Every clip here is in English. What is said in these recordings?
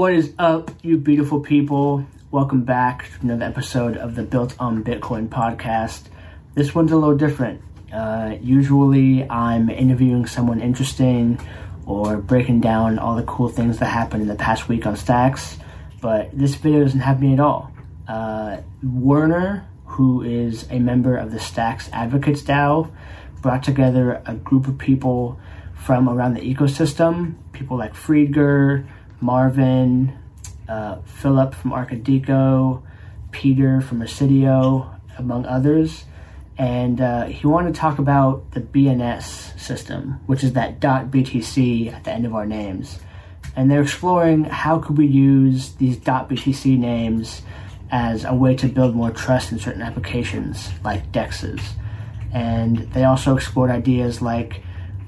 What is up, you beautiful people? Welcome back to another episode of the Built on Bitcoin podcast. This one's a little different. Uh, usually, I'm interviewing someone interesting or breaking down all the cool things that happened in the past week on Stacks, but this video doesn't have me at all. Uh, Werner, who is a member of the Stacks Advocates DAO, brought together a group of people from around the ecosystem, people like Friedger, Marvin, uh, Philip from Arkadiko, Peter from Residio, among others. And uh, he wanted to talk about the BNS system, which is that .btc at the end of our names. And they're exploring how could we use these .btc names as a way to build more trust in certain applications like DEXs. And they also explored ideas like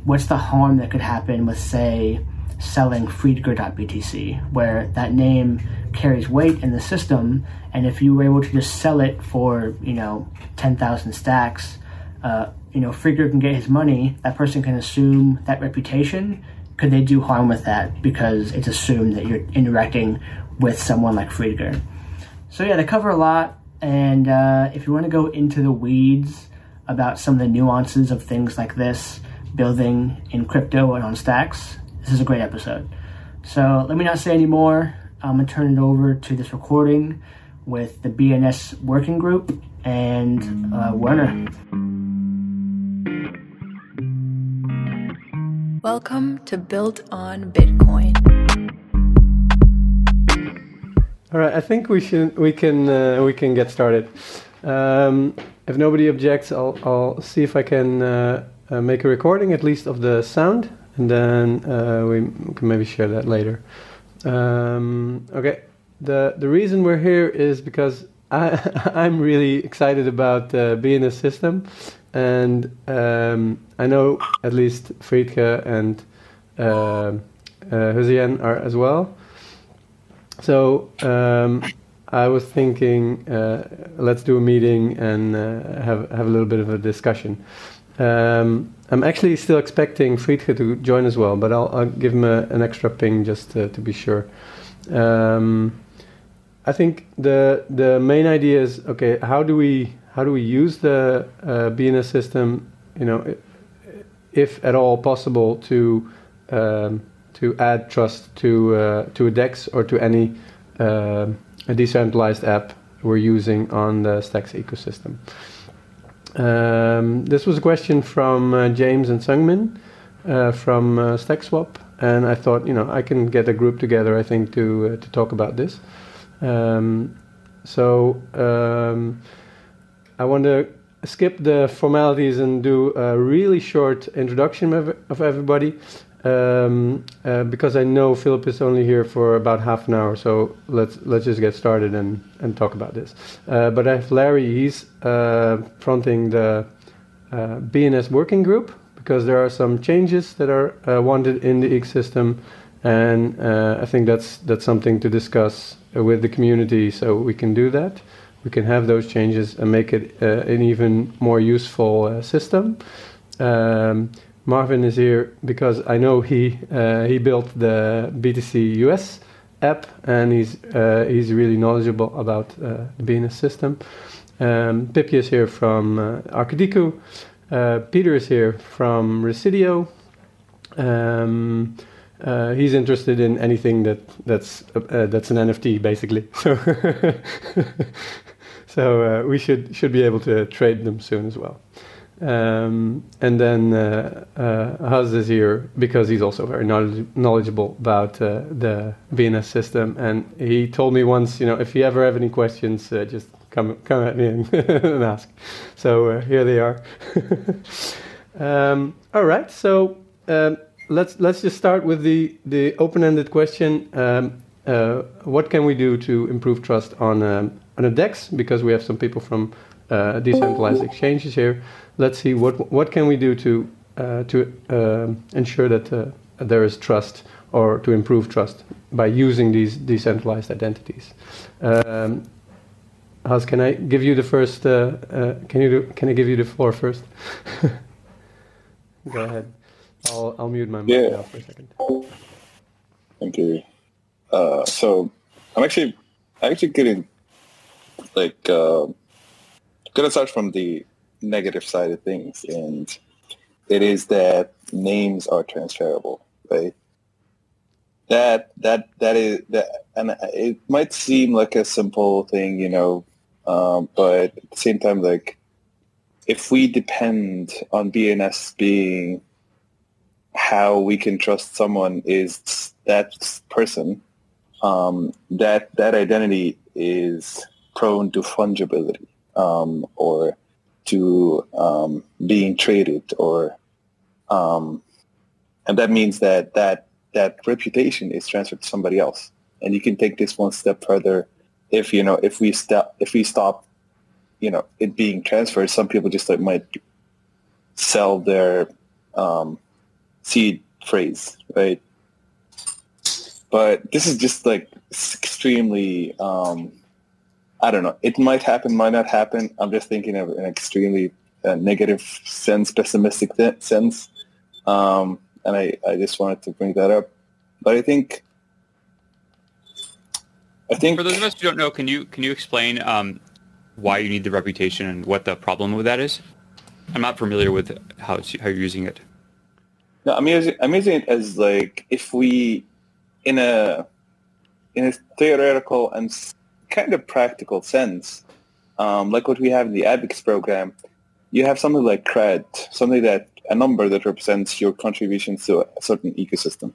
what's the harm that could happen with, say, selling Friedger.btc, where that name carries weight in the system, and if you were able to just sell it for, you know, 10,000 stacks, uh, you know, Friedger can get his money, that person can assume that reputation. Could they do harm with that because it's assumed that you're interacting with someone like Friedger? So, yeah, they cover a lot, and uh, if you want to go into the weeds about some of the nuances of things like this, building in crypto and on stacks, this is a great episode. So let me not say any more. I'm gonna turn it over to this recording with the BNS working group and uh, Werner. Welcome to Built on Bitcoin. All right, I think we should we can uh, we can get started. Um, if nobody objects, I'll I'll see if I can uh, uh make a recording at least of the sound and then uh, we can maybe share that later. Um, okay, the the reason we're here is because I I'm really excited about uh, BNS system, and um, I know at least Friedger and uh, uh, are as well. So um, I was thinking, uh, let's do a meeting and uh, have have a little bit of a discussion. Um, I'm actually still expecting Friedger to join as well, but I'll, I'll give him a, an extra ping just to, to be sure. Um, I think the the main idea is okay. How do we how do we use the uh, BNS system? You know, if at all possible, to um, to add trust to uh, to a DEX or to any uh, a decentralized app we're using on the Stacks ecosystem. Um, this was a question from uh, James and Sungmin uh, from uh, StackSwap, and I thought, you know, I can get a group together, I think, to uh, to talk about this. Um, so um, I want to skip the formalities and do a really short introduction of, of everybody, um, uh, because I know Philip is only here for about half an hour, so let's let's just get started and, and talk about this. Uh, but I have Larry, he's uh, fronting the uh, BNS working group because there are some changes that are uh, wanted in the ecosystem, and uh, I think that's that's something to discuss with the community, so we can do that. We can have those changes and make it an even more useful system. Um, Marvin is here because I know he uh, he built the BTC US app and he's uh, he's really knowledgeable about uh, the BNS system. Um, Pippi is here from uh. Uh, Peter is here from Residio. Um, uh, he's interested in anything that that's uh, that's an NFT basically. So so we should should be able to trade them soon as well. Um, and then uh, uh, Haz is here because he's also very knowledge- knowledgeable about uh, the BNS system. And he told me once, you know, if you ever have any questions, uh, just come come at me and, and ask. So uh, here they are. um, all right, so um, let's let's just start with the the open-ended question. Um, uh, what can we do to improve trust on um, on a DEX? Because we have some people from decentralized exchanges here let's see what what can we do to uh, to uh, ensure that uh, there is trust or to improve trust by using these decentralized identities. Um, Haz, can I give you the first? Uh, uh, can you do, can I give you the floor first? Go ahead. I'll I'll mute my mic yeah. now for a second. Thank you. Uh, so I'm actually I'm actually getting like uh, gonna start from the negative side of things, and it is that names are transferable, right? That that that is that, and it might seem like a simple thing, you know, um, but at the same time, like if we depend on BNS being how we can trust someone is that person, um, that that identity is prone to fungibility um, or to um, being traded or um, and that means that that that reputation is transferred to somebody else. And you can take this one step further. If you know if we stop if we stop you know it being transferred some people just like might sell their um, seed phrase right? But this is just like extremely um, I don't know. It might happen, might not happen. I'm just thinking of an extremely uh, negative sense, pessimistic th- sense. Um, and I, I just wanted to bring that up. But I think, I think for those of us who don't know, can you can you explain um, why you need the reputation and what the problem with that is? I'm not familiar with how it's, how you're using it. No, I'm using I'm using it as like if we in a in a theoretical and kind of practical sense, um, like what we have in the ABEX program, you have something like cred, something that a number that represents your contributions to a certain ecosystem.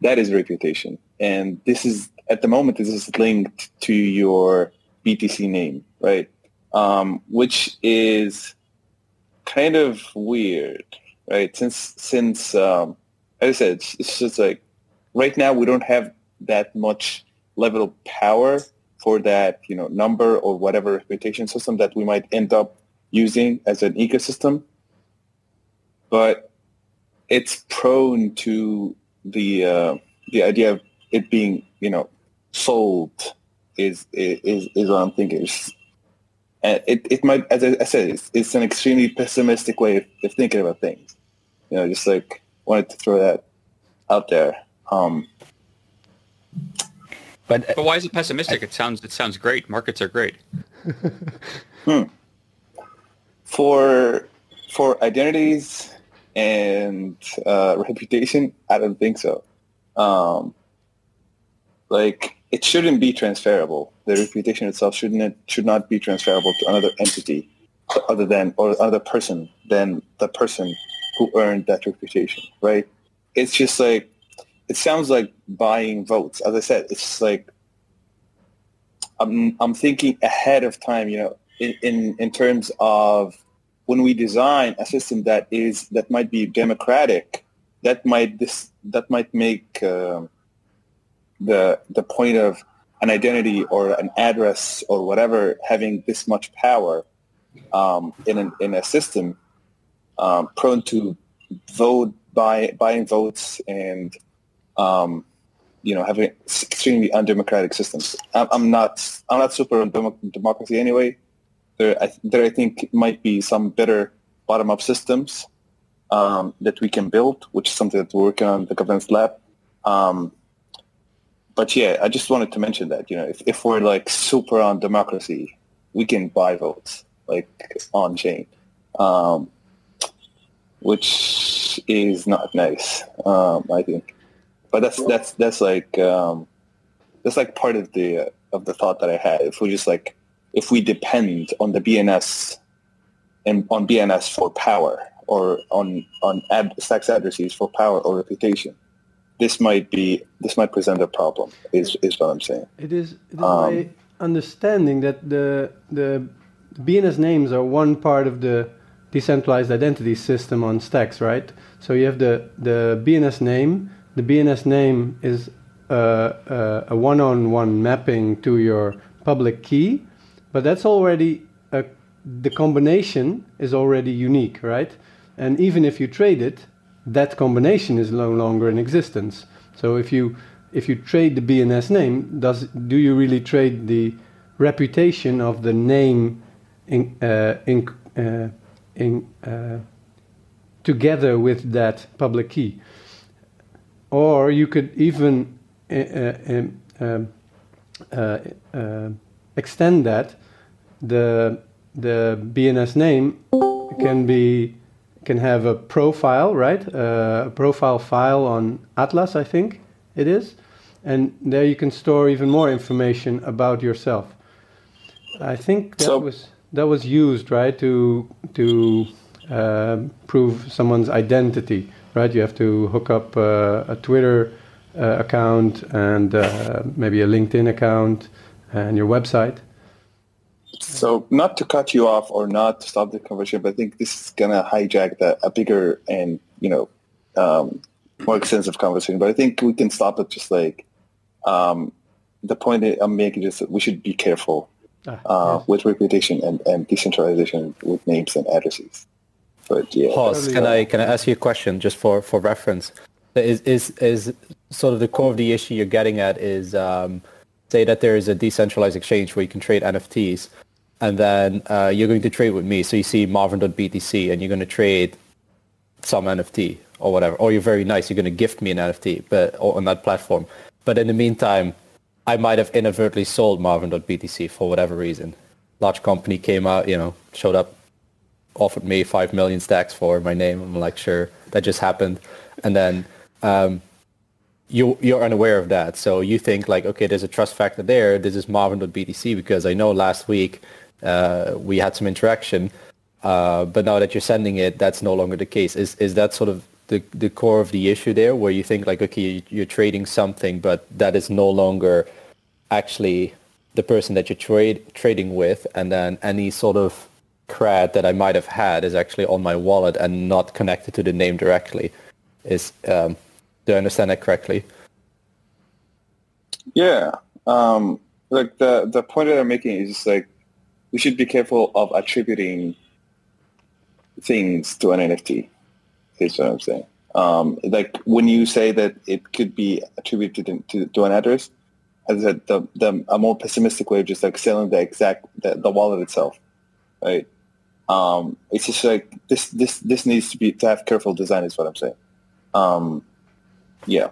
That is reputation, and this is at the moment this is linked to your BTC name, right? Um, which is kind of weird, right? Since since um, as I said, it's just like right now we don't have that much level of power for that, you know, number or whatever reputation system that we might end up using as an ecosystem. But it's prone to the uh, the idea of it being, you know, sold is is is what I'm thinking. and it, it might, as I said, it's, it's an extremely pessimistic way of, of, thinking about things. You know, just like wanted to throw that out there. Um, but, but why is it pessimistic? It sounds it sounds great. Markets are great. hmm. For for identities and uh, reputation, I don't think so. Um, like it shouldn't be transferable. The reputation itself shouldn't should not be transferable to another entity other than or another person than the person who earned that reputation, right? It's just like it sounds like buying votes. As I said, it's like I'm I'm thinking ahead of time. You know, in in, in terms of when we design a system that is that might be democratic, that might this that might make uh, the the point of an identity or an address or whatever having this much power um, in an, in a system um, prone to vote by buying votes and um, you know having extremely undemocratic systems. I'm, not I'm not super on dem- democracy anyway. There I, there I think might be some better bottom up systems um, that we can build, which is something that we're working on the governance lab. Um, but yeah, I just wanted to mention that you know if, if we're like super on democracy, we can buy votes like on chain. Um, which is not nice. Um, I think, but that's that's that's like um, that's like part of the of the thought that I had. If we just like if we depend on the BNS and on BNS for power or on on ad, stacks addresses for power or reputation, this might be this might present a problem. Is is what I'm saying. It is. It is um, my understanding that the the BNS names are one part of the decentralized identity system on stacks, right? So you have the, the BNS name. The BNS name is uh, uh, a one-on-one mapping to your public key, but that's already a, the combination is already unique, right? And even if you trade it, that combination is no longer in existence. So if you if you trade the BNS name, does do you really trade the reputation of the name in, uh, in, uh, in, uh, together with that public key. Or you could even uh, um, uh, uh, extend that, the the BNS name can be can have a profile, right? Uh, a profile file on Atlas, I think it is, and there you can store even more information about yourself. I think that So- was that was used right to to um prove someone's identity, right? You have to hook up uh, a Twitter uh, account and uh, maybe a LinkedIn account and your website. So not to cut you off or not to stop the conversation, but I think this is gonna hijack the, a bigger and you know um, more extensive conversation. But I think we can stop it just like um, the point that I'm making is that we should be careful Ah, uh, with reputation and, and decentralization with names and addresses. But yeah, Pause. Can I can I ask you a question just for, for reference? Is is is sort of the core of the issue you're getting at is um, say that there is a decentralized exchange where you can trade NFTs, and then uh, you're going to trade with me. So you see Marvin.btc, and you're going to trade some NFT or whatever, or you're very nice, you're going to gift me an NFT, but or on that platform. But in the meantime, I might have inadvertently sold Marvin.btc for whatever reason. Large company came out, you know, showed up, offered me five million stacks for my name. I'm like, sure, that just happened, and then um, you you're unaware of that, so you think like, okay, there's a trust factor there. This is Marvin.btc because I know last week uh, we had some interaction, uh, but now that you're sending it, that's no longer the case. Is is that sort of the the core of the issue there, where you think like, okay, you're trading something, but that is no longer actually the person that you're trade trading with, and then any sort of cred that I might have had is actually on my wallet and not connected to the name directly. Is um, do I understand that correctly? Yeah. Um, like the the point that I'm making is like we should be careful of attributing things to an NFT. Is what I'm saying. Um, like when you say that it could be attributed to, to an address, as I said, the, the a more pessimistic way of just like selling the exact the, the wallet itself, right? Um, it's just like this this this needs to be to have careful design is what I'm saying. Um, yeah.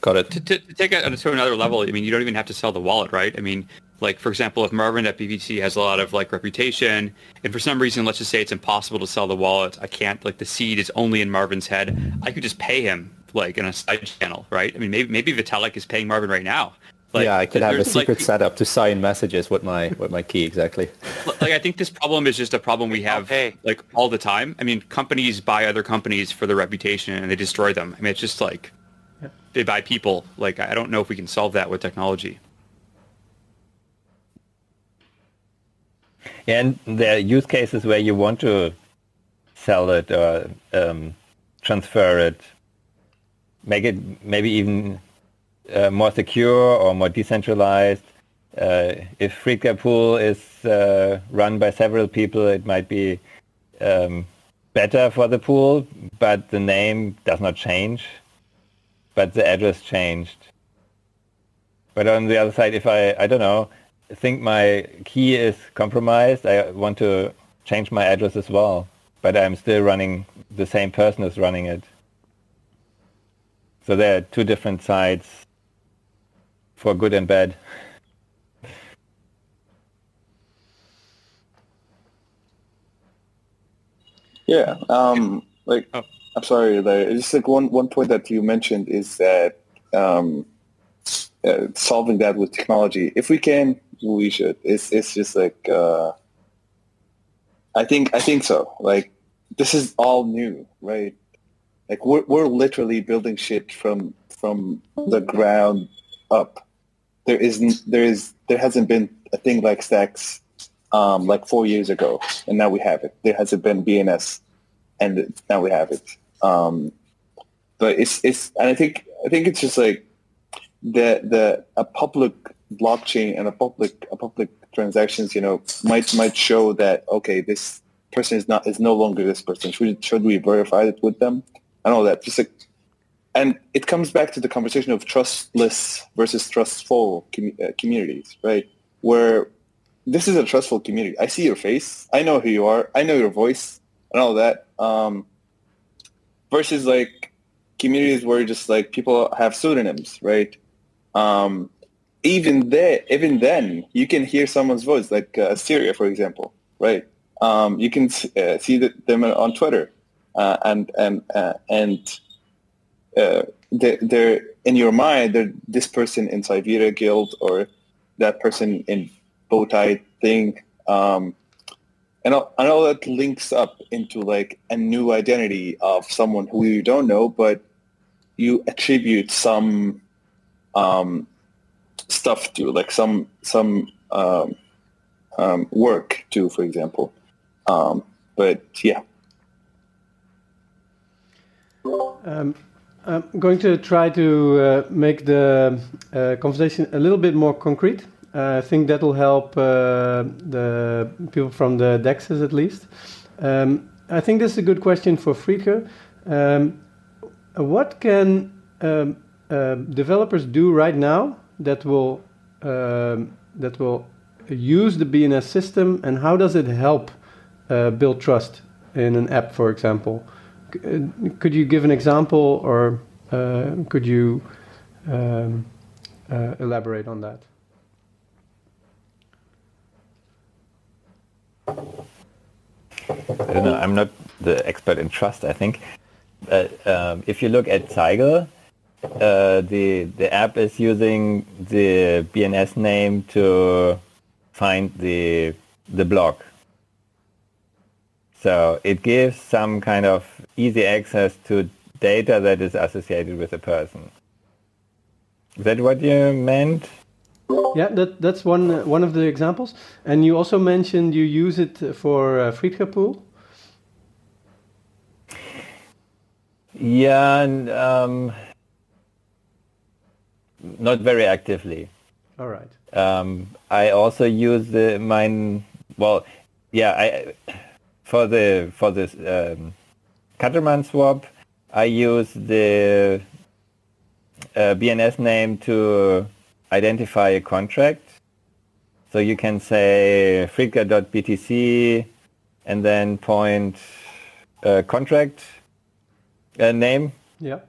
Got it. To, to, to take it to another level, I mean, you don't even have to sell the wallet, right? I mean, like for example, if Marvin at BBC has a lot of like reputation, and for some reason, let's just say it's impossible to sell the wallet, I can't like the seed is only in Marvin's head. I could just pay him like in a side channel, right? I mean, maybe maybe Vitalik is paying Marvin right now. Like, yeah, I could have a there's, like, secret setup to sign messages with my with my key exactly. like I think this problem is just a problem we have pay. like all the time. I mean, companies buy other companies for their reputation and they destroy them. I mean, it's just like they buy people. Like I don't know if we can solve that with technology. And there are use cases where you want to sell it or um, transfer it, make it maybe even uh, more secure or more decentralized. Uh, if Friedger Pool is uh, run by several people, it might be um, better for the pool, but the name does not change, but the address changed. But on the other side, if I, I don't know, think my key is compromised, I want to change my address as well. But I'm still running, the same person is running it. So there are two different sides for good and bad. Yeah. Um, like, Oh. I'm sorry. It's just like one, one point that you mentioned is that um, uh, solving that with technology. If we can, we should. It's it's just like uh, I think I think so. Like this is all new, right? Like we're we're literally building shit from from the ground up. There isn't there is there hasn't been a thing like Stacks um, like four years ago, and now we have it. There hasn't been BNS, and now we have it. Um, but it's it's and I think I think it's just like the the a public blockchain and a public a public transactions, you know, might might show that okay, this person is not is no longer this person. Should should we verify it with them? And all that. Just like and it comes back to the conversation of trustless versus trustful com- uh, communities, right? Where this is a trustful community. I see your face. I know who you are. I know your voice and all that. Um, versus like communities where just like people have pseudonyms, right? um, even there, even then, you can hear someone's voice, like uh, Syria, for example, right? Um, you can uh, see the, them on Twitter, uh, and and uh, and uh, they're, in your mind. They're this person in Syvita Guild or that person in Bowtie thing, um, and all, and all that links up into like a new identity of someone who you don't know, but you attribute some um, stuff to, like some some um, um, work to, for example. Um, but yeah. I'm going to try to uh, make the uh, conversation a little bit more concrete. Uh, I think that will help uh, the people from the DEXs at least. Um, I think this is a good question for Friedger. Um, what can um, uh, developers do right now that will um, that will use the BNS system, and how does it help uh, build trust in an app, for example? C- could you give an example, or uh, could you um, uh, elaborate on that? I. I'm not the expert in trust. I think. But um, if you look at Sigle, uh, the the app is using the BNS name to find the the block. So it gives some kind of easy access to data that is associated with a person. Is that what you meant? Yeah, that, that's one uh, one of the examples. And you also mentioned you use it for uh, Pool. Yeah, and, um, not very actively. All right. Um, I also use the mine. Well, yeah, I for the for this um, Catamaran swap, I use the uh, BNS name to identify a contract. So you can say friedger.btc and then point uh, contract uh, name. Yeah.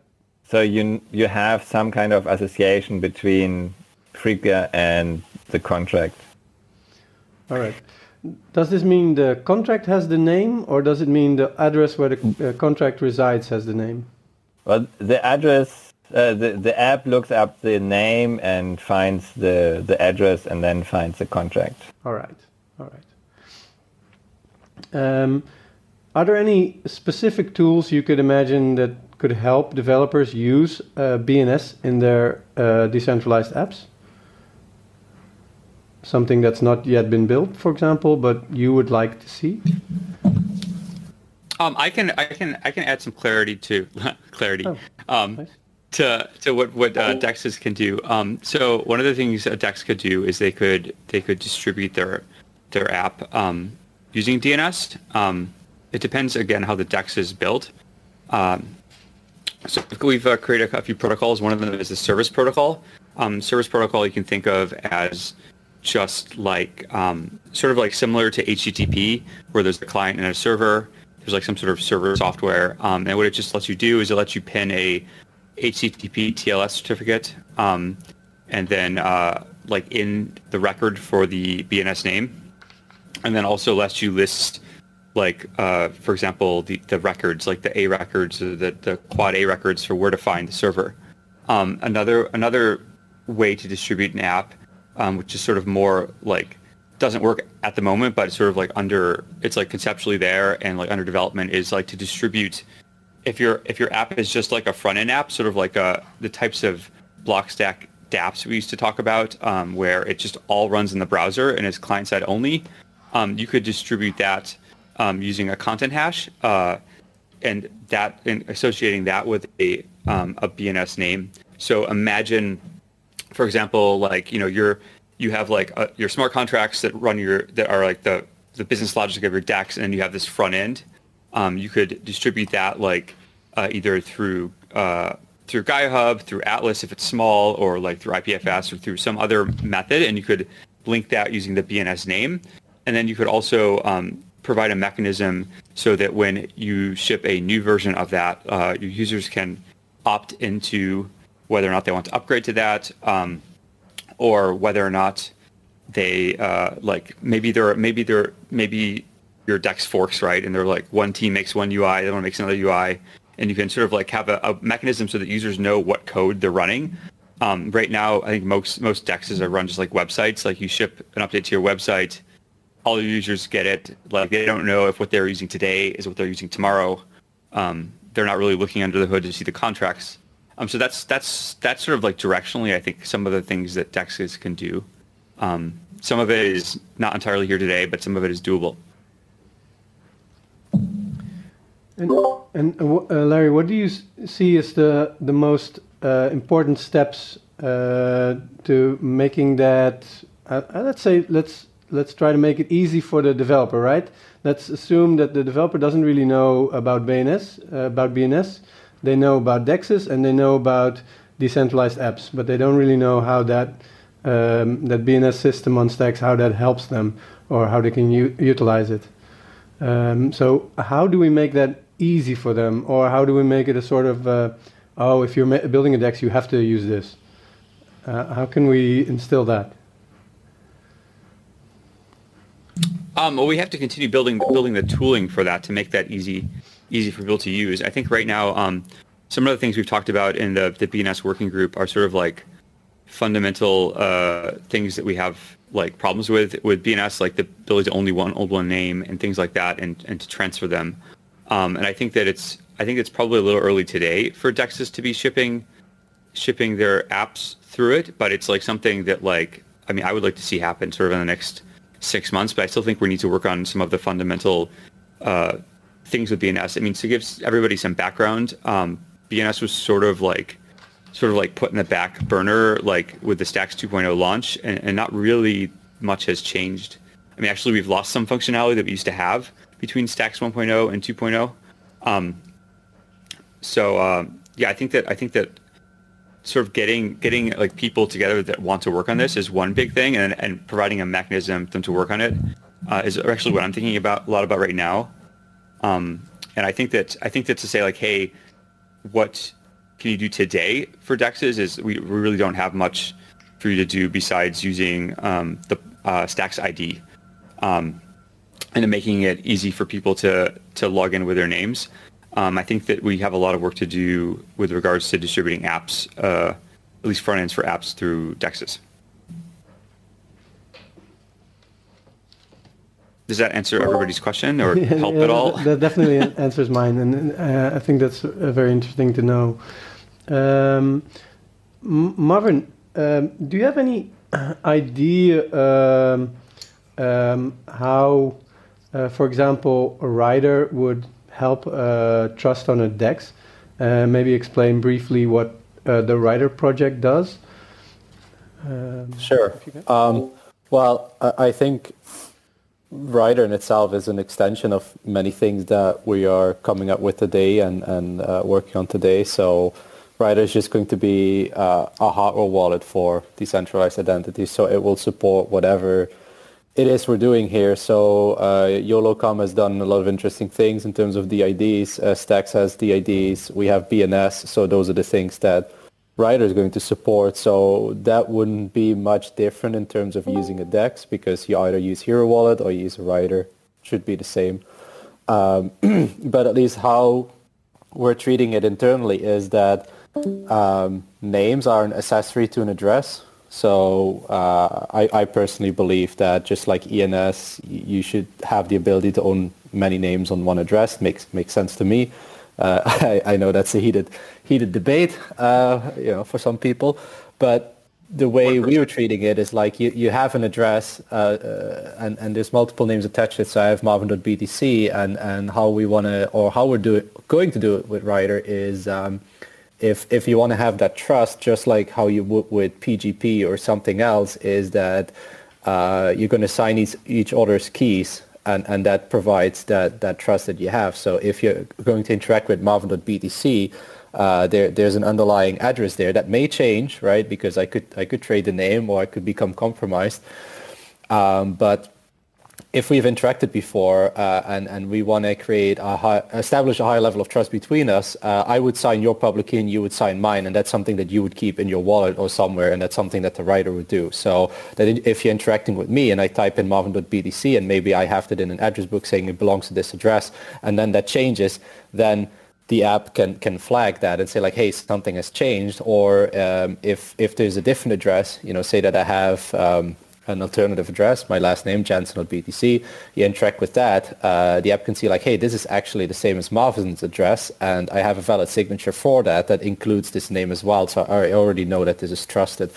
So you you have some kind of association between Friedger and the contract. All right. Does this mean the contract has the name, or does it mean the address where the uh, contract resides has the name? Well, the address, uh, the the app looks up the name and finds the the address and then finds the contract. All right. All right. Um, are there any specific tools you could imagine that could help developers use uh, BNS in their uh, decentralized apps? Something that's not yet been built, for example, but you would like to see? Um, I can I can I can add some clarity to clarity Oh, um, nice. to to what what uh, Dexes can do. Um, so one of the things a Dex could do is they could they could distribute their their app um, using DNS. Um, it depends again how the Dex is built. Um, so we've uh, created a few protocols. One of them is the service protocol. Um, service protocol you can think of as just like um, sort of like similar to HTTP, where there's a client and a server. There's like some sort of server software, um, and what it just lets you do is it lets you pin a HTTP TLS certificate, um, and then uh, like in the record for the BNS name, and then also lets you list like uh, for example the, the records like the A records or the, the quad A records for where to find the server. Um, another another way to distribute an app, um, which is sort of more like doesn't work at the moment, but it's sort of like under it's like conceptually there and like under development is like to distribute if your if your app is just like a front end app, sort of like uh the types of Blockstack dApps we used to talk about, um, where it just all runs in the browser and is client side only, um, you could distribute that um, using a content hash, uh, and that and associating that with a um, a BNS name. So imagine, for example, like you know your you have like uh your smart contracts that run your that are like the the business logic of your DEX, and then you have this front end. Um, you could distribute that like uh, either through uh, through Gaia through Atlas if it's small, or like through IPFS or through some other method, and you could link that using the BNS name. And then you could also um, provide a mechanism so that when you ship a new version of that, uh, your users can opt into whether or not they want to upgrade to that, um, or whether or not they uh, like maybe they're maybe they're maybe your DEX forks right, and they're like one team makes one UI, the other one makes another UI, and you can sort of like have a, a mechanism so that users know what code they're running. Um, right now, I think most most Dexes are run just like websites. Like you ship an update to your website, all your users get it. Like they don't know if what they're using today is what they're using tomorrow. Um, they're not really looking under the hood to see the contracts. Um, so that's that's that's sort of like directionally, I think some of the things that DEXs can do. Um, some of it is not entirely here today, but some of it is doable. And, and uh, Larry, what do you see as the the most uh, important steps uh, to making that? Uh, uh, let's say let's let's try to make it easy for the developer, right? Let's assume that the developer doesn't really know about BNS, uh, about BNS. They know about DEXs and they know about decentralized apps, but they don't really know how that um, that BNS system on Stacks, how that helps them or how they can utilize it. Um, so how do we make that easy for them, or how do we make it a sort of uh, oh, if you're building a DEX, you have to use this? Uh, how can we instill that? Um, well, we have to continue building building the tooling for that to make that easy easy for people to use. I think right now, um, some of the things we've talked about in the the BNS working group are sort of like fundamental uh, things that we have like problems with with BNS, like the ability to only one old one name and things like that, and and to transfer them. Um, and I think that it's I think it's probably a little early today for Dexes to be shipping shipping their apps through it, but it's like something that like I mean I would like to see happen sort of in the next six months, but I still think we need to work on some of the fundamental uh, things with BNS. I mean, to give everybody some background, um, BNS was sort of like sort of like put in the back burner like with the Stacks 2.0 launch, and, and not really much has changed. I mean, actually, we've lost some functionality that we used to have between Stacks 1.0 and 2.0. Um, so uh, yeah, I think that I think that sort of getting getting like people together that want to work on this is one big thing, and and providing a mechanism for them to work on it uh, is actually what I'm thinking about a lot about right now. Um, and I think that I think that to say like, hey, what can you do today for dexes is we, we really don't have much for you to do besides using um, the uh, Stacks ID um, and making it easy for people to to log in with their names. Um, I think that we have a lot of work to do with regards to distributing apps, uh, at least front ends for apps through Dexes. Does that answer everybody's question or help yeah, at all? That definitely answers mine, and uh, I think that's uh, very interesting to know. Um, Marvin, um, do you have any idea um, um how, uh, for example, a Ryder would help uh, Trust on a DEX. Uh, maybe explain briefly what uh, the Ryder project does. Um, sure. Um, well, I, I think Ryder in itself is an extension of many things that we are coming up with today and, and uh, working on today. So Ryder is just going to be uh, a hardware wallet for decentralized identities. So it will support whatever it is we're doing here. So uh, YOLOCOM has done a lot of interesting things in terms of DIDs. Uh, Stacks has DIDs. We have BNS. So those are the things that Ryder is going to support. So that wouldn't be much different in terms of using a DEX because you either use Hiro Wallet or you use a Ryder. Should be the same. Um, but at least how we're treating it internally is that um, names are an accessory to an address. So uh, I, I, personally believe that just like ENS, you should have the ability to own many names on one address. Makes makes sense to me. Uh, I, I, know that's a heated heated debate, uh, you know, for some people, but the way we were treating it is like you, you have an address uh, uh, and, and there's multiple names attached to it. So I have marvin.btc and, and how we want to, or how we're do going to do it with Ryder is um, if if you want to have that trust, just like how you would with PGP or something else, is that uh, you're going to sign each, each other's keys, and, and that provides that, that trust that you have. So if you're going to interact with Marvin.btc, uh, there there's an underlying address there that may change, right? Because I could I could trade the name or I could become compromised. Um, but if we've interacted before uh, and, and we want to create a high, establish a high level of trust between us, uh, I would sign your public key and you would sign mine, and that's something that you would keep in your wallet or somewhere, and that's something that the Ryder would do. So that if you're interacting with me and I type in marvin.btc and maybe I have it in an address book saying it belongs to this address, and then that changes, then the app can, can flag that and say like, hey, something has changed. Or um, if, if there's a different address, you know, say that I have um, an alternative address, my last name, Janssen.btc, you interact with that, uh, the app can see like, hey, this is actually the same as Marvin's address, and I have a valid signature for that that includes this name as well, so I already know that this is trusted.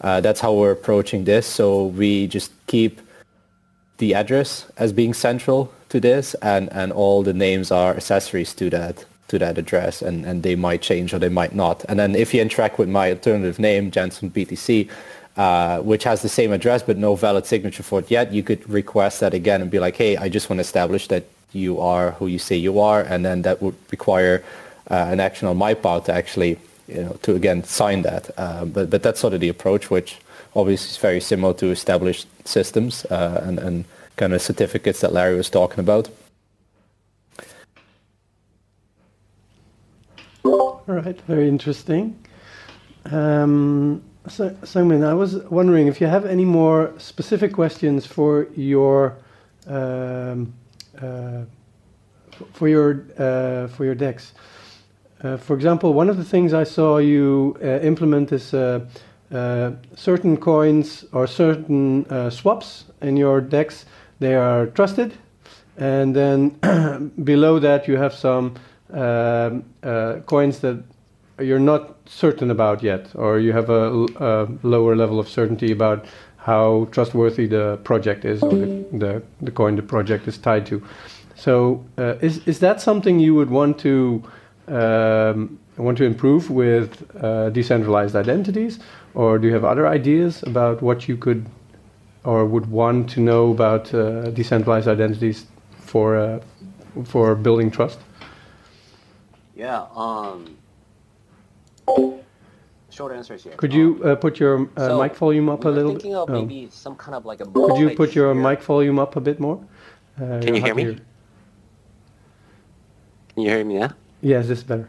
Uh, that's how we're approaching this, so we just keep the address as being central to this, and, and all the names are accessories to that to that address and, and they might change or they might not. And then if you interact with my alternative name, Janssen BTC, uh, which has the same address but no valid signature for it yet, you could request that again and be like, hey, I just want to establish that you are who you say you are, and then that would require uh, an action on my part to actually, you know, to again sign that. Uh, but but that's sort of the approach, which obviously is very similar to established systems uh, and and kind of certificates that Larry was talking about. All right, very interesting. Um, so, Sungmin, I was wondering if you have any more specific questions for your um, uh, for your uh, for your DEX. Uh, for example, one of the things I saw you uh, implement is uh, uh, certain coins or certain swaps in your DEX. They are trusted, and then below that you have some coins that you're not certain about yet, or you have a, a, lower level of certainty about how trustworthy the project is, or the, the, the coin the project is tied to. So, uh, is is that something you would want to um, want to improve with uh, decentralized identities, or do you have other ideas about what you could or would want to know about uh, decentralized identities for uh, for building trust? Yeah. Um Short answer is yes. Could you uh, put your uh, So, mic volume up a we were little thinking bit? of Oh. maybe some kind of like a. Could you put your multi-tier- mic volume up a bit more? Uh, Can you hear to me? Can you hear me now? Yes, this is better.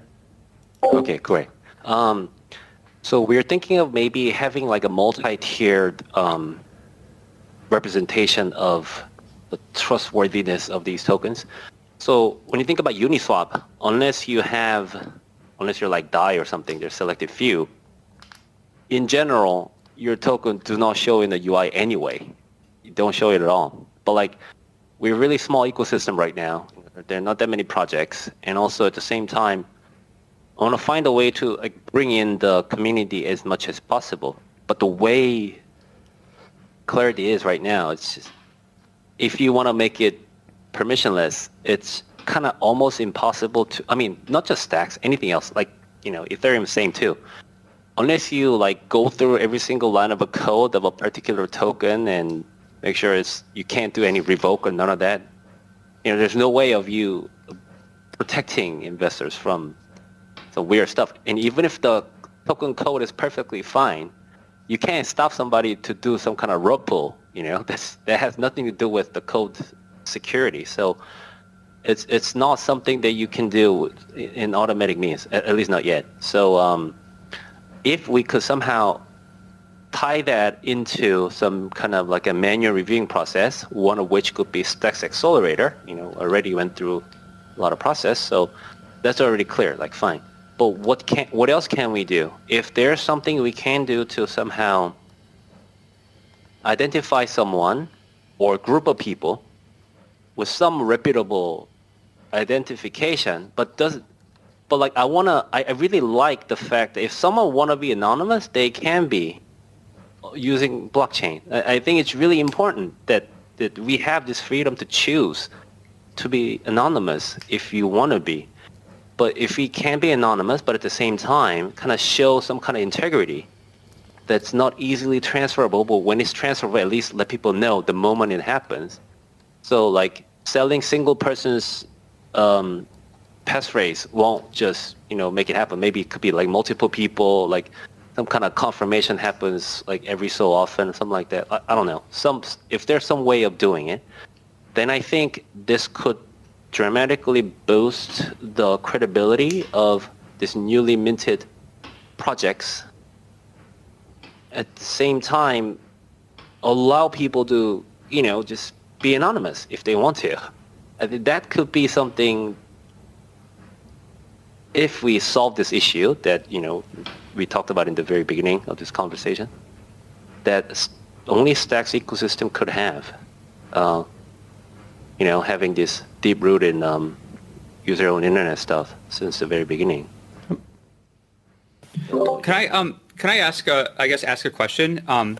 Okay, great. Um, so we're thinking of maybe having like a multi-tiered um, representation of the trustworthiness of these tokens. So when you think about Uniswap, unless you have, unless you're like DAI or something, there's selected few. In general, your token does not show in the UI anyway. You don't show it at all. But like, we're a really small ecosystem right now. There are not that many projects, and also at the same time, I want to find a way to like bring in the community as much as possible. But the way Clarity is right now, it's just, if you want to make it permissionless, it's kind of almost impossible to. I mean, not just stacks, anything else. Like you know, Ethereum is same too. Unless you like go through every single line of a code of a particular token and make sure it's you can't do any revoke or none of that. You know, there's no way of you protecting investors from the weird stuff. And even if the token code is perfectly fine, you can't stop somebody to do some kind of rug pull. You know, that's that has nothing to do with the code security. So it's it's not something that you can do in automatic means, at, least not yet. So um, if we could somehow tie that into some kind of like a manual reviewing process, one of which could be Stacks Accelerator, you know, already went through a lot of process, so that's already clear, like fine. But what can what else can we do? If there's something we can do to somehow identify someone or group of people with some reputable identification, but does but like I wanna I, I really like the fact that if someone wanna be anonymous, they can be using blockchain. I, I think it's really important that that we have this freedom to choose to be anonymous if you want to be. But if we can be anonymous, but at the same time, kind of show some kind of integrity that's not easily transferable, but when it's transferable, at least let people know the moment it happens. So like selling single person's um, passphrase won't just, you know, make it happen. Maybe it could be like multiple people, like some kind of confirmation happens like every so often, something like that. I, I don't know. Some, if there's some way of doing it, then I think this could dramatically boost the credibility of this newly minted projects. At the same time, allow people to, you know, just be anonymous if they want to. I think that could be something if we solve this issue that, you know, we talked about in the very beginning of this conversation, that only Stacks ecosystem could have. Uh, you know, having this deep-rooted um, user-owned internet stuff since the very beginning. Can I um can I ask a I guess ask a question? Um,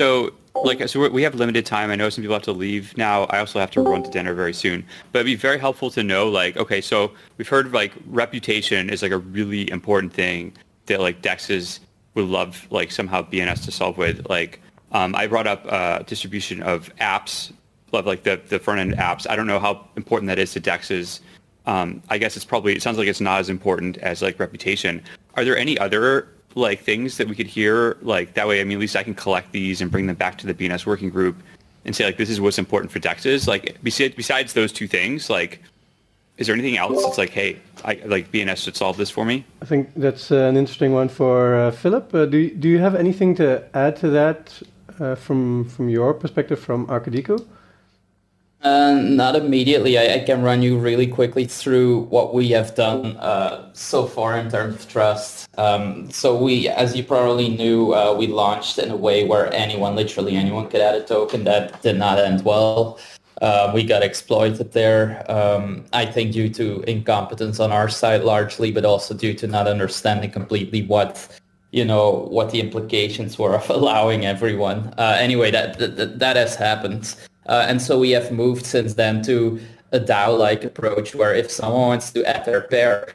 so like so we're, have limited time. I know some people have to leave now. I also have to run to dinner very soon. But it'd be very helpful to know like okay, so we've heard like reputation is like a really important thing that like Dexes would love like somehow BNS to solve with. Like um, I brought up uh, distribution of apps, love like the the front end apps. I don't know how important that is to Dexes. Um, I guess it's probably it sounds like it's not as important as like reputation. Are there any other like things that we could hear like that way? I mean, at least I can collect these and bring them back to the BNS working group and say like this is what's important for Dexes. Like besides those two things, like is there anything else that's like hey, I like BNS should solve this for me? I think that's uh, an interesting one for uh, Philip. Uh, do do you have anything to add to that uh, from from your perspective from Arkadiko? Uh, not immediately. I, I can run you really quickly through what we have done uh, so far in terms of trust. Um, so we, as you probably knew, uh, we launched in a way where anyone, literally anyone, could add a token. That did not end well. Uh, we got exploited there. Um, I think due to incompetence on our side largely, but also due to not understanding completely what you know what the implications were of allowing everyone. Uh, anyway, that, that that has happened. Uh, and so we have moved since then to a DAO-like approach where if someone wants to add their pair,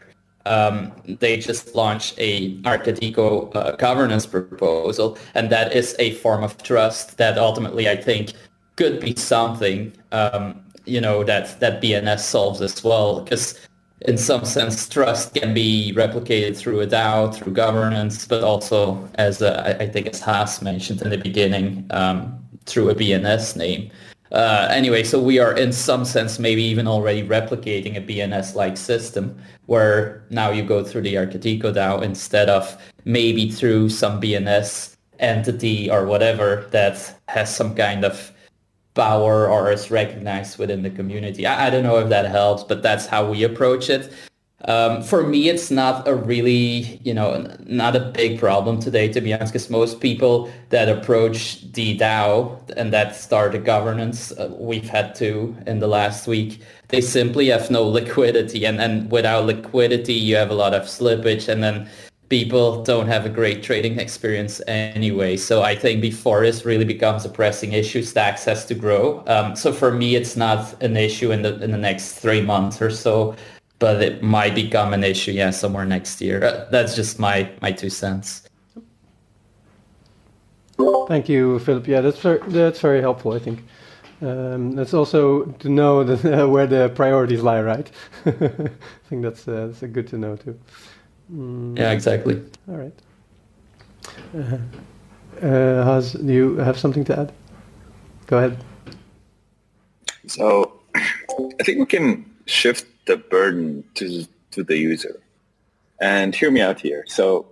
um, they just launch a Arkadiko uh, governance proposal. And that is a form of trust that ultimately I think could be something, um, you know, that, that BNS solves as well. Because in some sense, trust can be replicated through a DAO, through governance, but also, as uh, I think as Haas mentioned in the beginning, um, through a BNS name. Uh, anyway, so we are in some sense maybe even already replicating a BNS-like system where now you go through the Arkadiko DAO instead of maybe through some BNS entity or whatever that has some kind of power or is recognized within the community. I, I don't know if that helps, but that's how we approach it. Um, for me, it's not a really, you know, not a big problem today, to be honest, because most people that approach the DAO and that start a governance, uh, we've had to in the last week, they simply have no liquidity. And, and without liquidity, you have a lot of slippage and then people don't have a great trading experience anyway. So I think before this really becomes a pressing issue, Stacks has to grow. Um, so for me, it's not an issue in the in the next three months or so, but it might become an issue, yeah, somewhere next year. Uh, That's just my my two cents. Thank you, Philip. Yeah, that's very, that's very helpful. I think um, that's also to know that, uh, where the priorities lie, right? I think that's uh, that's good to know too. Mm, Yeah, exactly. All right. Uh, uh, Haz, do you have something to add? Go ahead. So I think we can shift the burden to to the user. And hear me out here. So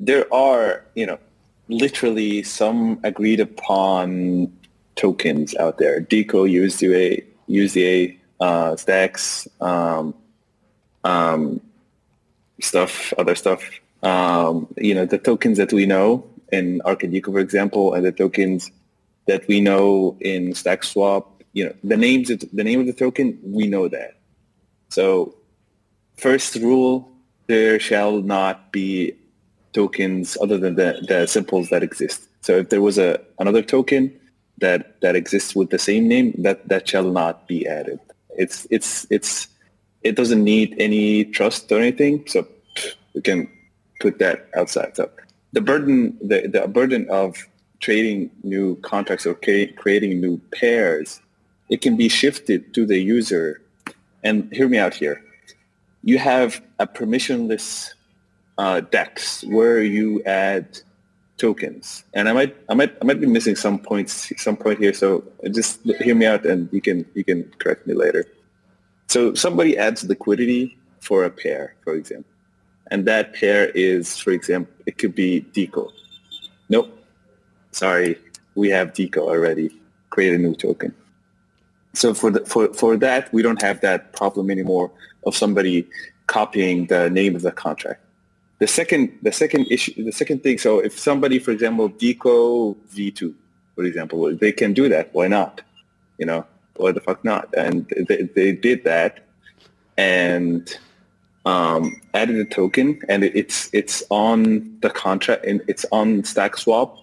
there are, you know, literally some agreed upon tokens out there. DIKO, USDA, USDA, uh, Stacks, um, um, stuff, other stuff. Um, you know, the tokens that we know in Arkadiko, for example, and the tokens that we know in StackSwap, you know, the names, the name of the token, we know that. So first rule, there shall not be tokens other than the, the symbols that exist. So if there was a another token that that exists with the same name, that that shall not be added. It's it's it's it doesn't need any trust or anything. So we can put that outside. So the burden the, the burden of trading new contracts or cre- creating new pairs, it can be shifted to the user. And hear me out here. You have a permissionless uh, DEX where you add tokens, and I might I might I might be missing some points some point here. So just hear me out, and you can you can correct me later. So somebody adds liquidity for a pair, for example, and that pair is, for example, it could be DIKO. Nope, sorry, we have DIKO already. Create a new token. So for the, for for that, we don't have that problem anymore of somebody copying the name of the contract. The second, the second issue, the second thing. So if somebody, for example, DIKO V2, for example, they can do that. Why not? You know, why the fuck not? And they, they did that and um, added a token, and it's it's on the contract and it's on StackSwap.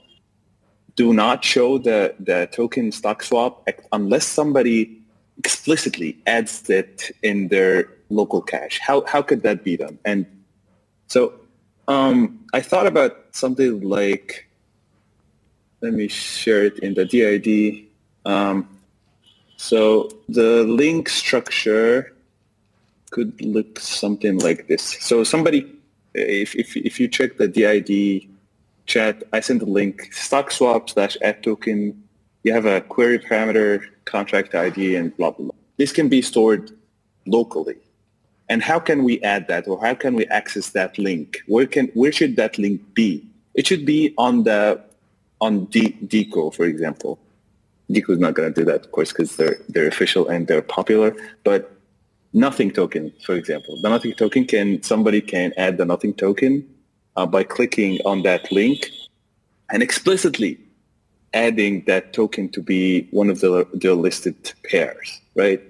Do not show the the token StackSwap unless somebody explicitly adds it in their local cache. How how could that be done? And so um, I thought about something like, let me share it in the DID. Um, so the link structure could look something like this. So somebody, if, if, if you check the DID chat, I sent a link, StackSwap slash add token. You have a query parameter, contract ID, and blah, blah, blah. This can be stored locally. And how can we add that or how can we access that link? Where can where should that link be? It should be on the on D- DIKO, for example. DIKO is not going to do that, of course, because they're they're official and they're popular. But nothing token, for example, the nothing token can somebody can add the nothing token uh, by clicking on that link and explicitly adding that token to be one of the the listed pairs, right?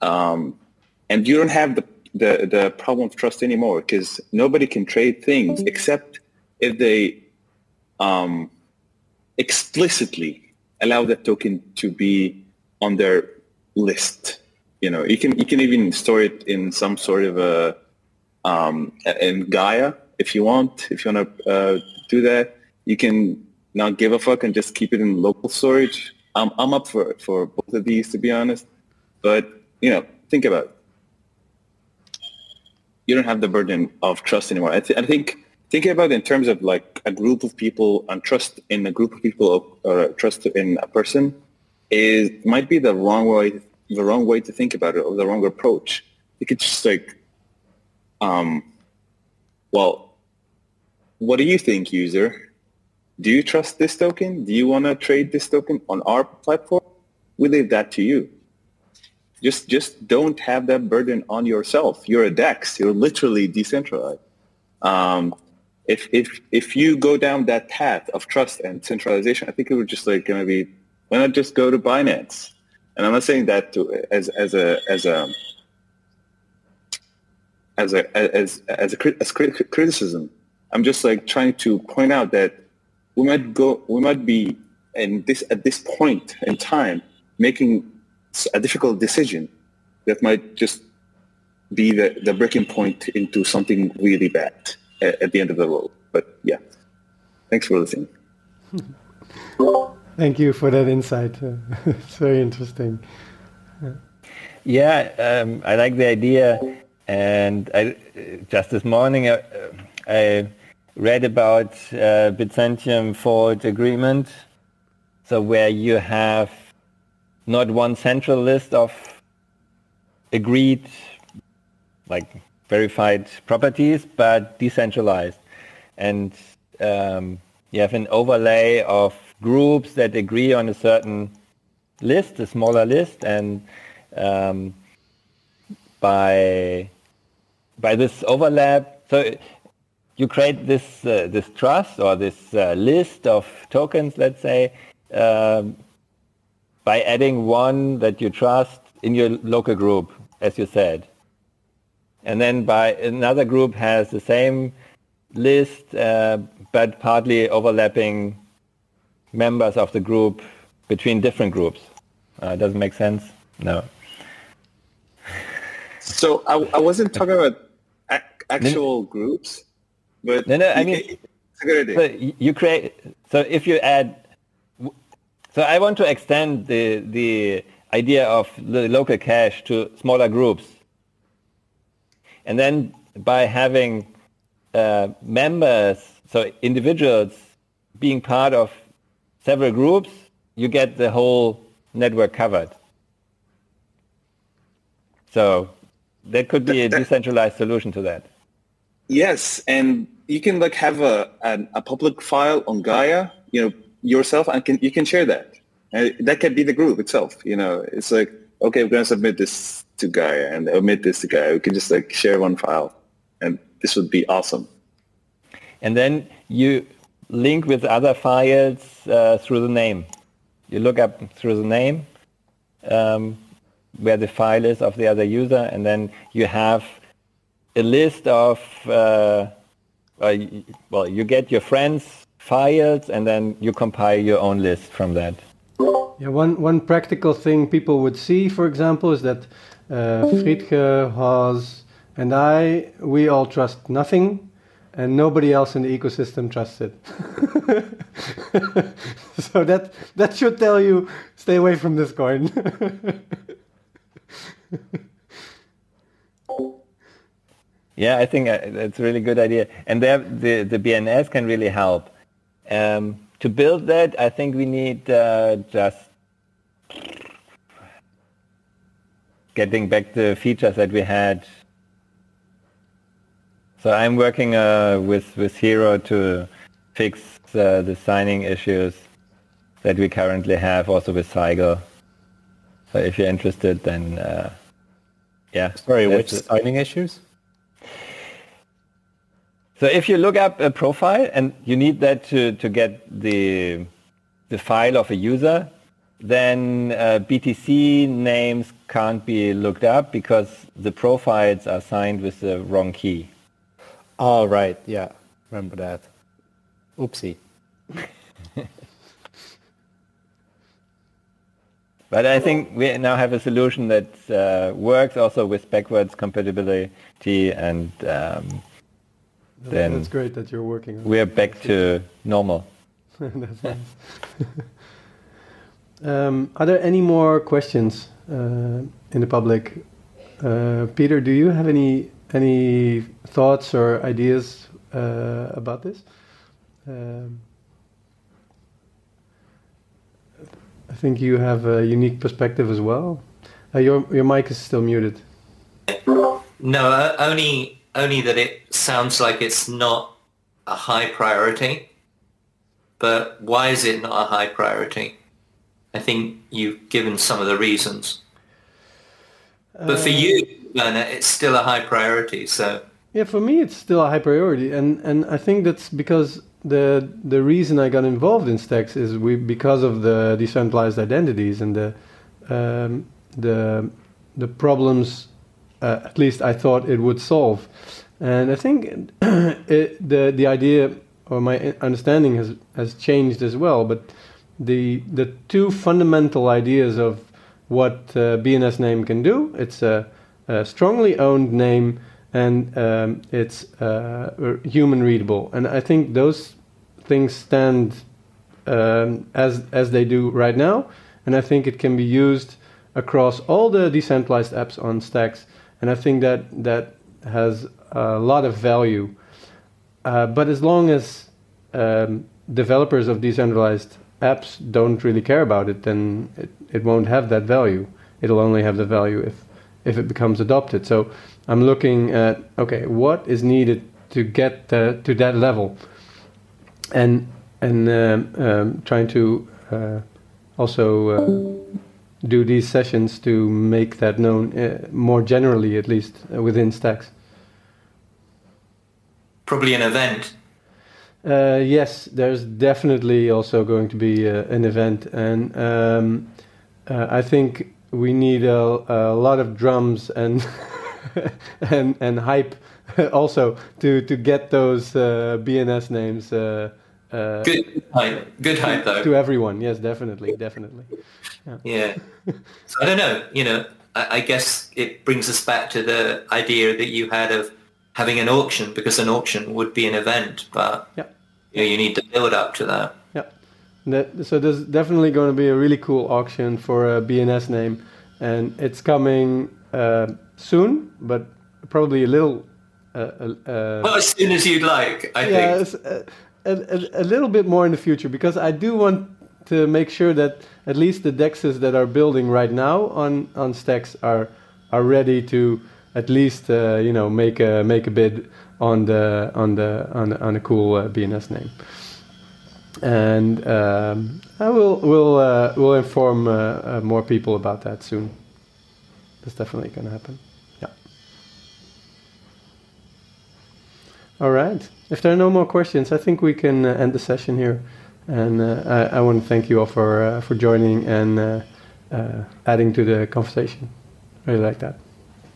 Um, and you don't have the, the, the problem of trust anymore because nobody can trade things except if they um, explicitly allow that token to be on their list. You know, you can you can even store it in some sort of a um, in Gaia if you want. If you want to uh, do that, you can not give a fuck and just keep it in local storage. I'm I'm up for for both of these to be honest, but you know, think about it you don't have the burden of trust anymore. I, th- I think thinking about it in terms of like a group of people and trust in a group of people or trust in a person is might be the wrong way the wrong way to think about it or the wrong approach. You could just like, um, well, what do you think, user? Do you trust this token? Do you want to trade this token on our platform? We leave that to you just just don't have that burden on yourself. You're a DEX. You're literally decentralized. Um, if if if you go down that path of trust and centralization, I think it would just like going to be why not just go to Binance? And I'm not saying that to as as a as a as a as as a as criticism. I'm just like trying to point out that we might go we might be in this at this point in time making a difficult decision that might just be the, the breaking point into something really bad at, at the end of the road. But yeah, thanks for listening. Thank you for that insight. It's very interesting. Yeah, um, I like the idea. And I, just this morning, uh, I read about uh, Byzantium Forge Agreement. So where you have not one central list of agreed, like verified properties, but decentralized. And um, you have an overlay of groups that agree on a certain list, a smaller list, and um, by by this overlap, so you create this uh, this trust or this uh, list of tokens, let's say, um, by adding one that you trust in your local group, as you said. And then by another group has the same list, uh, but partly overlapping members of the group between different groups. Uh, doesn't make sense? No. So I, I wasn't talking about actual groups, but no, no. I mean, so you create. So if you add so I want to extend the, the idea of the local cache to smaller groups. And then by having uh, members, so individuals being part of several groups, you get the whole network covered. So that could be a decentralized solution to that. Yes, and you can like have a an, a public file on Gaia, you know, yourself, and can you can share that. And that can be the group itself. You know, it's like okay, we're gonna submit this to Gaia and omit this to Gaia. We can just like share one file, and this would be awesome. And then you link with other files uh, through the name. You look up through the name um, where the file is of the other user, and then you have a list of, uh, uh, well, you get your friends' files, and then you compile your own list from that. Yeah, one, one practical thing people would see, for example, is that uh, Friedger, Haas, and I, we all trust nothing, and nobody else in the ecosystem trusts it. so that that should tell you stay away from this coin. Yeah, I think uh, that's a really good idea. And there, the, the BNS can really help. Um, to build that, I think we need uh, just getting back the features that we had. So I'm working uh, with, with Hiro to fix uh, the signing issues that we currently have, also with Sigle. So if you're interested, then uh, yeah. Sorry, which signing issues? So if you look up a profile and you need that to, to get the, the file of a user, then uh, BTC names can't be looked up because the profiles are signed with the wrong key. Oh, right. Yeah. Remember that. Oopsie. But I think we now have a solution that uh, works also with backwards compatibility and um, then That's great that you're working on we're back to normal. That's nice. um, are there any more questions uh, in the public? Uh, Peter, do you have any any thoughts or ideas uh, about this? Um, I think you have a unique perspective as well. Uh, your your mic is still muted. No, uh, only only that it sounds like it's not a high priority. But why is it not a high priority? I think you've given some of the reasons. But for you, Werner, it's still a high priority. So Yeah, for me it's still a high priority, and and I think that's because the the reason I got involved in Stacks is we because of the decentralized identities and the um, the the problems. Uh, at least I thought it would solve, and I think it, the the idea or my understanding has has changed as well. But the the two fundamental ideas of what uh, BNS name can do. It's a, a strongly owned name and um, it's uh, human readable. And I think those things stand um, as as they do right now. And I think it can be used across all the decentralized apps on Stacks. And I think that that has a lot of value. Uh, but as long as um, developers of decentralized apps don't really care about it, then it, it won't have that value. It'll only have the value if, if it becomes adopted. So I'm looking at, okay, what is needed to get the, to that level? And, and um, um, trying to uh, also uh, do these sessions to make that known uh, more generally, at least uh, within Stacks. probably an event. Uh, yes, there's definitely also going to be uh, an event, and um, uh, I think we need a, a lot of drums and and and hype also to to get those uh, BNS names. Uh, uh, Good hype. Good hype though. to everyone, yes, definitely, definitely. Yeah. So I don't know. You know, I, I guess it brings us back to the idea that you had of having an auction because an auction would be an event, but Yeah. you, know, you need to build up to that. Yeah. That, so there's definitely going to be a really cool auction for a BNS name, and it's coming uh, soon, but probably a little. Uh, uh, Well, as soon as you'd like, I yeah, think. uh, a, a, a little bit more in the future because I do want to make sure that at least the dexes that are building right now on on stacks are are ready to at least uh, you know make a make a bid on the on the on, on a cool uh, BNS name. And um, I will will uh, will inform uh, uh, more people about that soon. That's definitely going to happen. Yeah. All right. If there are no more questions, I think we can uh, end the session here. And uh, I, I want to thank you all for uh, for joining and uh, uh, adding to the conversation. I Really like that.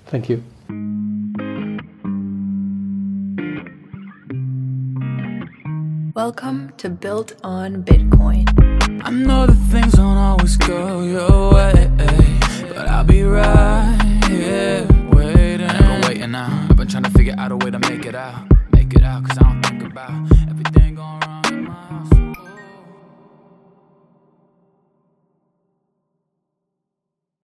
Thank you. Welcome to Built on Bitcoin. I know that things don't always go your way, but I'll be right here waiting. I've been waiting now. I've been trying to figure out a way to make it out out, cause I don't think about everything going wrong.